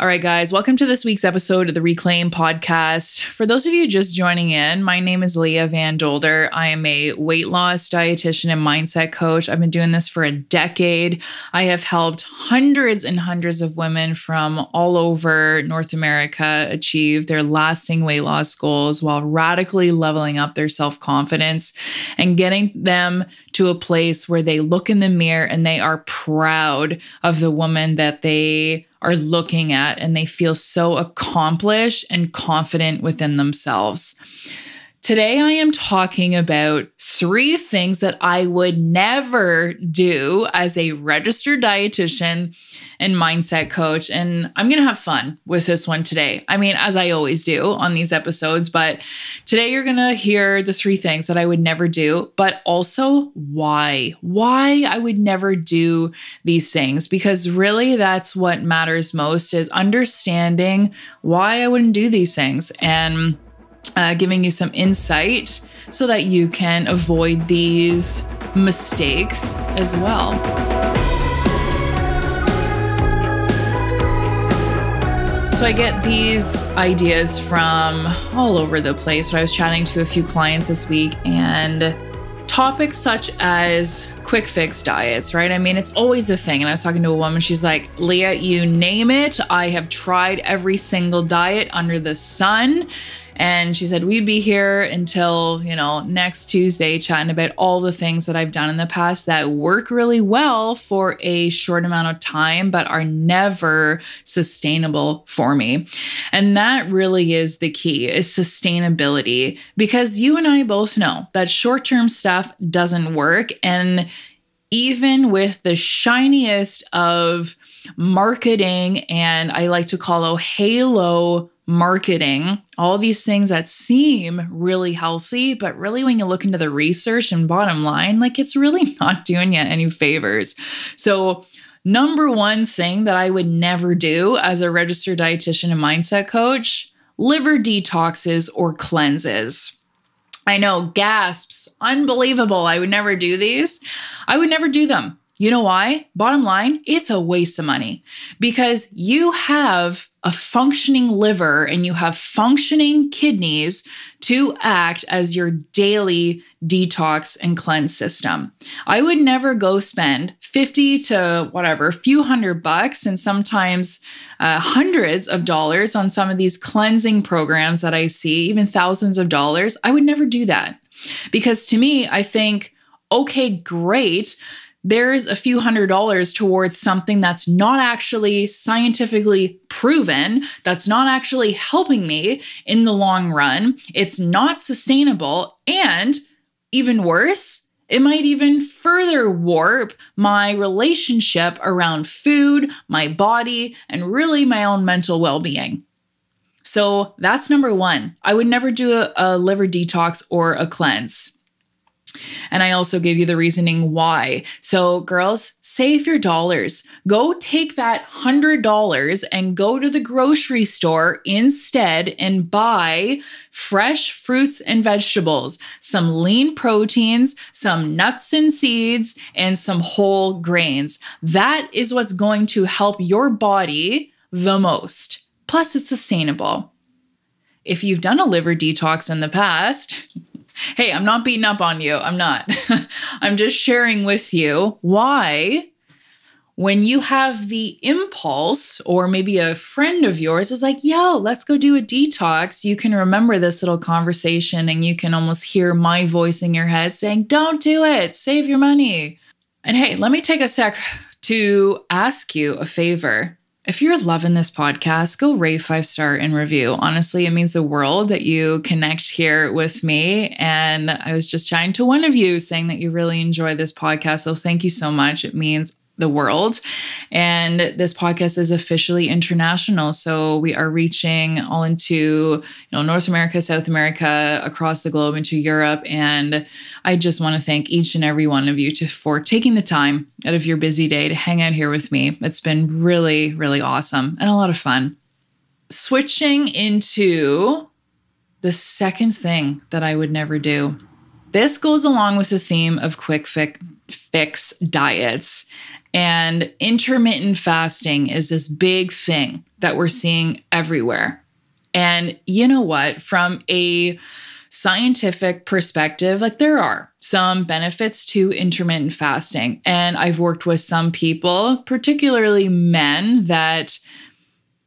All right, guys, welcome to this week's episode of the Reclaim podcast. For those of you just joining in, my name is Leah Van Dolder. I am a weight loss dietitian and mindset coach. I've been doing this for a decade. I have helped hundreds and hundreds of women from all over North America achieve their lasting weight loss goals while radically leveling up their self confidence and getting them to a place where they look in the mirror and they are proud of the woman that they are looking at and they feel so accomplished and confident within themselves. Today, I am talking about three things that I would never do as a registered dietitian and mindset coach. And I'm going to have fun with this one today. I mean, as I always do on these episodes, but today you're going to hear the three things that I would never do, but also why. Why I would never do these things because really that's what matters most is understanding why I wouldn't do these things and uh, giving you some insight so that you can avoid these mistakes as well. So I get these ideas from all over the place, but I was chatting to a few clients this week and topics such as quick fix diets, right? I mean, it's always a thing. And I was talking to a woman, she's like, Leah, you name it. I have tried every single diet under the sun. And she said, We'd be here until, you know, next Tuesday chatting about all the things that I've done in the past that work really well for a short amount of time, but are never sustainable for me. And that really is the key is sustainability because you and I both know that short term stuff doesn't work. And even with the shiniest of marketing and I like to call a halo marketing, all these things that seem really healthy, but really when you look into the research and bottom line, like it's really not doing you any favors. So, number one thing that I would never do as a registered dietitian and mindset coach liver detoxes or cleanses. I know, gasps, unbelievable. I would never do these. I would never do them. You know why? Bottom line, it's a waste of money because you have a functioning liver and you have functioning kidneys to act as your daily detox and cleanse system. I would never go spend 50 to whatever, a few hundred bucks and sometimes uh, hundreds of dollars on some of these cleansing programs that I see, even thousands of dollars. I would never do that because to me, I think, okay, great there's a few hundred dollars towards something that's not actually scientifically proven, that's not actually helping me in the long run. It's not sustainable. And even worse, it might even further warp my relationship around food, my body, and really my own mental well being. So that's number one. I would never do a, a liver detox or a cleanse. And I also gave you the reasoning why. So, girls, save your dollars. Go take that $100 and go to the grocery store instead and buy fresh fruits and vegetables, some lean proteins, some nuts and seeds, and some whole grains. That is what's going to help your body the most. Plus, it's sustainable. If you've done a liver detox in the past, Hey, I'm not beating up on you. I'm not. I'm just sharing with you why when you have the impulse, or maybe a friend of yours is like, yo, let's go do a detox, you can remember this little conversation and you can almost hear my voice in your head saying, don't do it, save your money. And hey, let me take a sec to ask you a favor. If you're loving this podcast, go rate five star and review. Honestly, it means the world that you connect here with me. And I was just chatting to one of you saying that you really enjoy this podcast. So thank you so much. It means the world. And this podcast is officially international. So we are reaching all into, you know, North America, South America, across the globe into Europe. And I just want to thank each and every one of you to, for taking the time out of your busy day to hang out here with me. It's been really, really awesome and a lot of fun. Switching into the second thing that I would never do This goes along with the theme of quick fix diets. And intermittent fasting is this big thing that we're seeing everywhere. And you know what? From a scientific perspective, like there are some benefits to intermittent fasting. And I've worked with some people, particularly men, that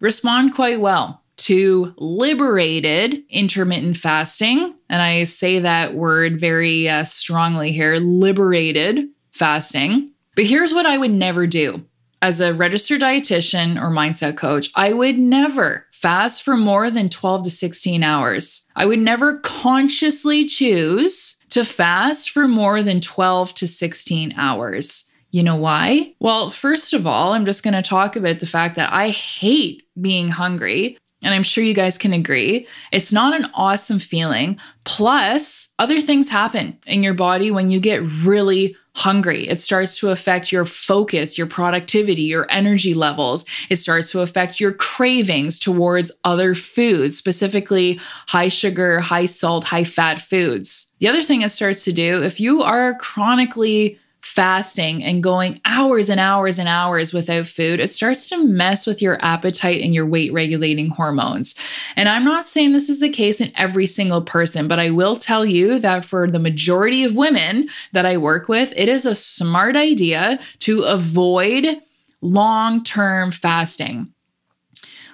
respond quite well to liberated intermittent fasting. And I say that word very uh, strongly here liberated fasting. But here's what I would never do as a registered dietitian or mindset coach I would never fast for more than 12 to 16 hours. I would never consciously choose to fast for more than 12 to 16 hours. You know why? Well, first of all, I'm just going to talk about the fact that I hate being hungry. And I'm sure you guys can agree. It's not an awesome feeling. Plus, other things happen in your body when you get really hungry. It starts to affect your focus, your productivity, your energy levels. It starts to affect your cravings towards other foods, specifically high sugar, high salt, high fat foods. The other thing it starts to do, if you are chronically fasting and going hours and hours and hours without food, it starts to mess with your appetite and your weight regulating hormones. And I'm not saying this is the case in every single person, but I will tell you that for the majority of women that I work with, it is a smart idea to avoid long term fasting.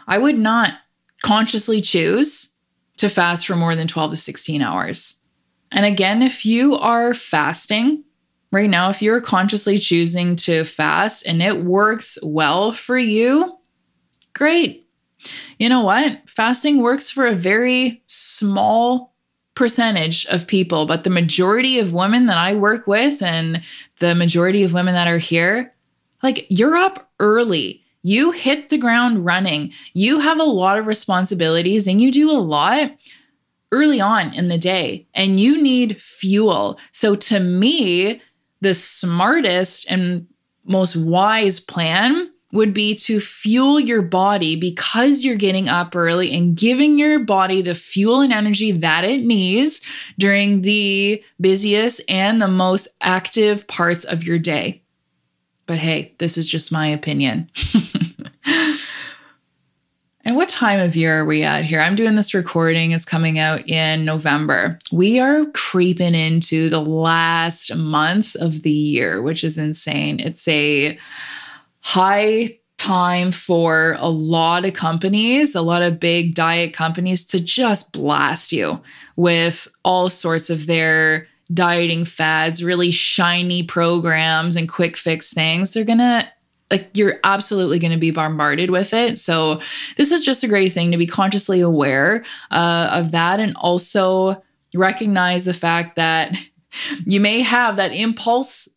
I would not consciously choose to fast for more than 12 to 16 hours. And again, if you are fasting right now, if you're consciously choosing to fast and it works well for you, great. You know what? Fasting works for a very small percentage of people, but the majority of women that I work with and the majority of women that are here, like you're up early. You hit the ground running. You have a lot of responsibilities and you do a lot early on in the day and you need fuel. So to me, the smartest and most wise plan would be to fuel your body because you're getting up early and giving your body the fuel and energy that it needs during the busiest and the most active parts of your day. But hey, this is just my opinion. And what time of year are we at here? I'm doing this recording, it's coming out in November. We are creeping into the last month of the year, which is insane. It's a high time for a lot of companies, a lot of big diet companies to just blast you with all sorts of their dieting fads, really shiny programs and quick fix things. They're going to like you're absolutely going to be bombarded with it. So this is just a great thing to be consciously aware uh, of that and also recognize the fact that you may have that impulse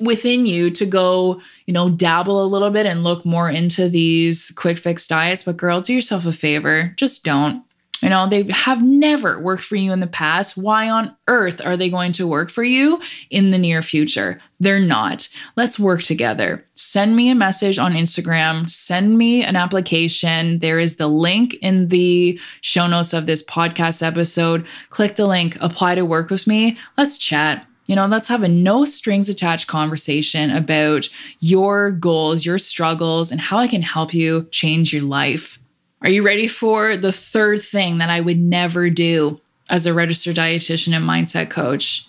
within you to go, you know, dabble a little bit and look more into these quick fix diets. But girl, do yourself a favor. Just don't. You know, they have never worked for you in the past. Why on earth are they going to work for you in the near future? They're not. Let's work together. Send me a message on Instagram, send me an application. There is the link in the show notes of this podcast episode. Click the link, apply to work with me. Let's chat. You know, let's have a no strings attached conversation about your goals, your struggles, and how I can help you change your life. Are you ready for the third thing that I would never do as a registered dietitian and mindset coach?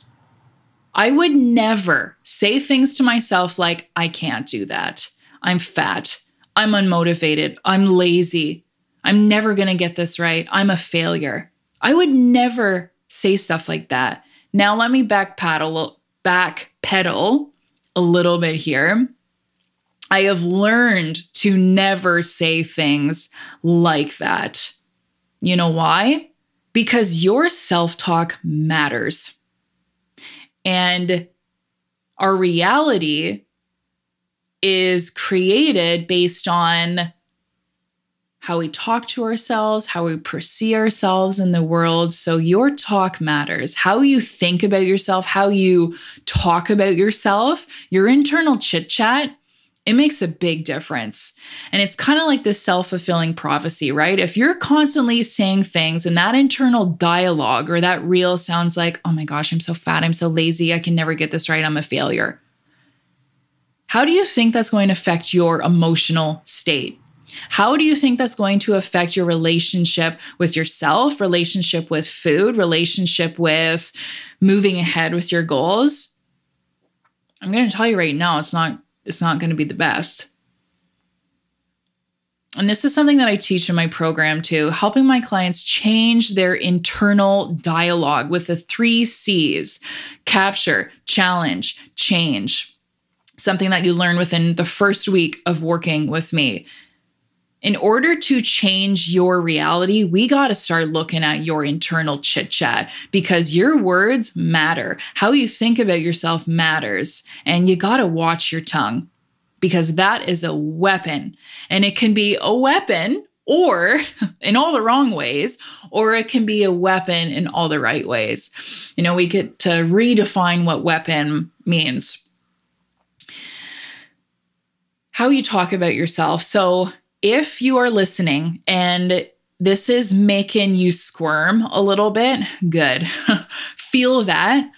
I would never say things to myself like, I can't do that. I'm fat. I'm unmotivated. I'm lazy. I'm never going to get this right. I'm a failure. I would never say stuff like that. Now let me back paddle back pedal a little bit here. I have learned to never say things like that. You know why? Because your self talk matters. And our reality is created based on how we talk to ourselves, how we perceive ourselves in the world. So, your talk matters. How you think about yourself, how you talk about yourself, your internal chit chat it makes a big difference. And it's kind of like this self fulfilling prophecy, right? If you're constantly saying things and that internal dialogue or that reel sounds like, oh my gosh, I'm so fat, I'm so lazy, I can never get this right, I'm a failure. How do you think that's going to affect your emotional state? How do you think that's going to affect your relationship with yourself, relationship with food, relationship with moving ahead with your goals? I'm going to tell you right now, it's not it's not going to be the best. And this is something that I teach in my program too, helping my clients change their internal dialogue with the three C's capture, challenge, change. Something that you learn within the first week of working with me. In order to change your reality, we got to start looking at your internal chit chat because your words matter. How you think about yourself matters. And you got to watch your tongue because that is a weapon. And it can be a weapon or in all the wrong ways, or it can be a weapon in all the right ways. You know, we get to redefine what weapon means. How you talk about yourself. So, if you are listening and this is making you squirm a little bit, good. Feel that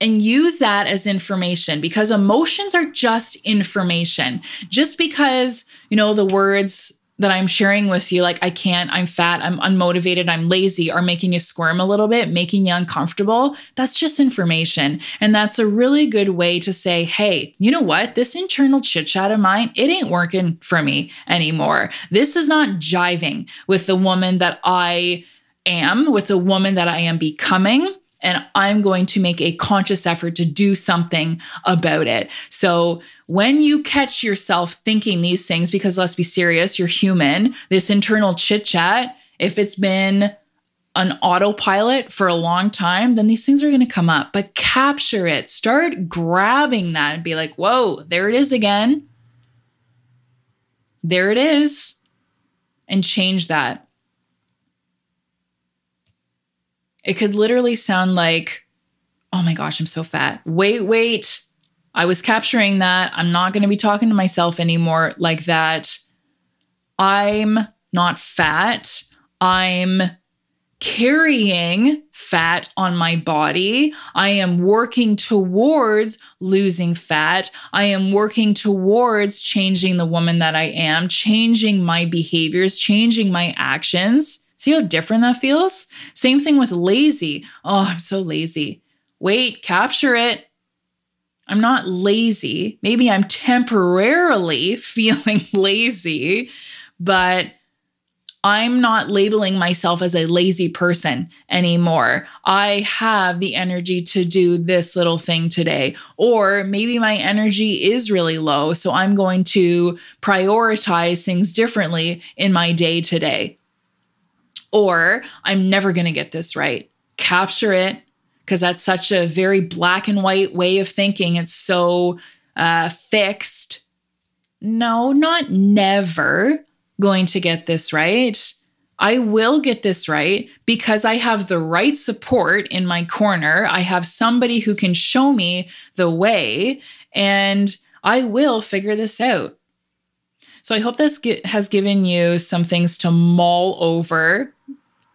and use that as information because emotions are just information. Just because, you know, the words that I'm sharing with you, like I can't, I'm fat, I'm unmotivated, I'm lazy, are making you squirm a little bit, making you uncomfortable, that's just information. And that's a really good way to say, hey, you know what? This internal chit chat of mine, it ain't working for me anymore. This is not jiving with the woman that I am, with the woman that I am becoming and I'm going to make a conscious effort to do something about it. So when you catch yourself thinking these things, because let's be serious, you're human, this internal chit chat, if it's been an autopilot for a long time, then these things are going to come up. But capture it, start grabbing that and be like, whoa, there it is again. There it is. And change that. It could literally sound like, oh my gosh, I'm so fat. Wait, wait. I was capturing that. I'm not going to be talking to myself anymore like that. I'm not fat. I'm carrying fat on my body. I am working towards losing fat. I am working towards changing the woman that I am, changing my behaviors, changing my actions. See how different that feels? Same thing with lazy. Oh, I'm so lazy. Wait, capture it. I'm not lazy. Maybe I'm temporarily feeling lazy, but I'm not labeling myself as a lazy person anymore. I have the energy to do this little thing today. Or maybe my energy is really low. So I'm going to prioritize things differently in my day today or I'm never going to get this right. Capture it because that's such a very black and white way of thinking. It's so uh, fixed. No, not never going to get this right. I will get this right because I have the right support in my corner. I have somebody who can show me the way, and I will figure this out. So I hope this has given you some things to mull over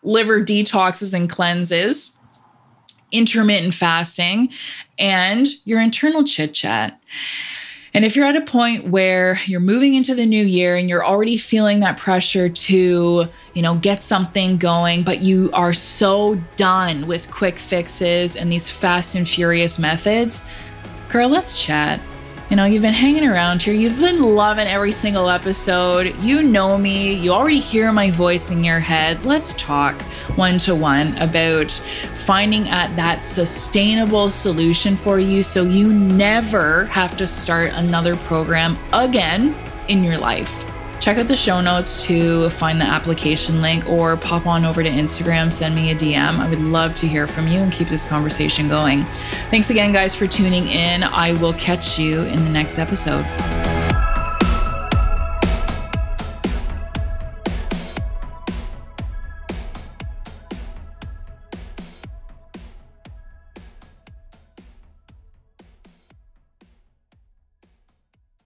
liver detoxes and cleanses, intermittent fasting, and your internal chit chat. And if you're at a point where you're moving into the new year and you're already feeling that pressure to, you know, get something going, but you are so done with quick fixes and these fast and furious methods, girl, let's chat. You know, you've been hanging around here, you've been loving every single episode. You know me, you already hear my voice in your head. Let's talk one to one about finding at that sustainable solution for you so you never have to start another program again in your life. Check out the show notes to find the application link or pop on over to Instagram, send me a DM. I would love to hear from you and keep this conversation going. Thanks again, guys, for tuning in. I will catch you in the next episode.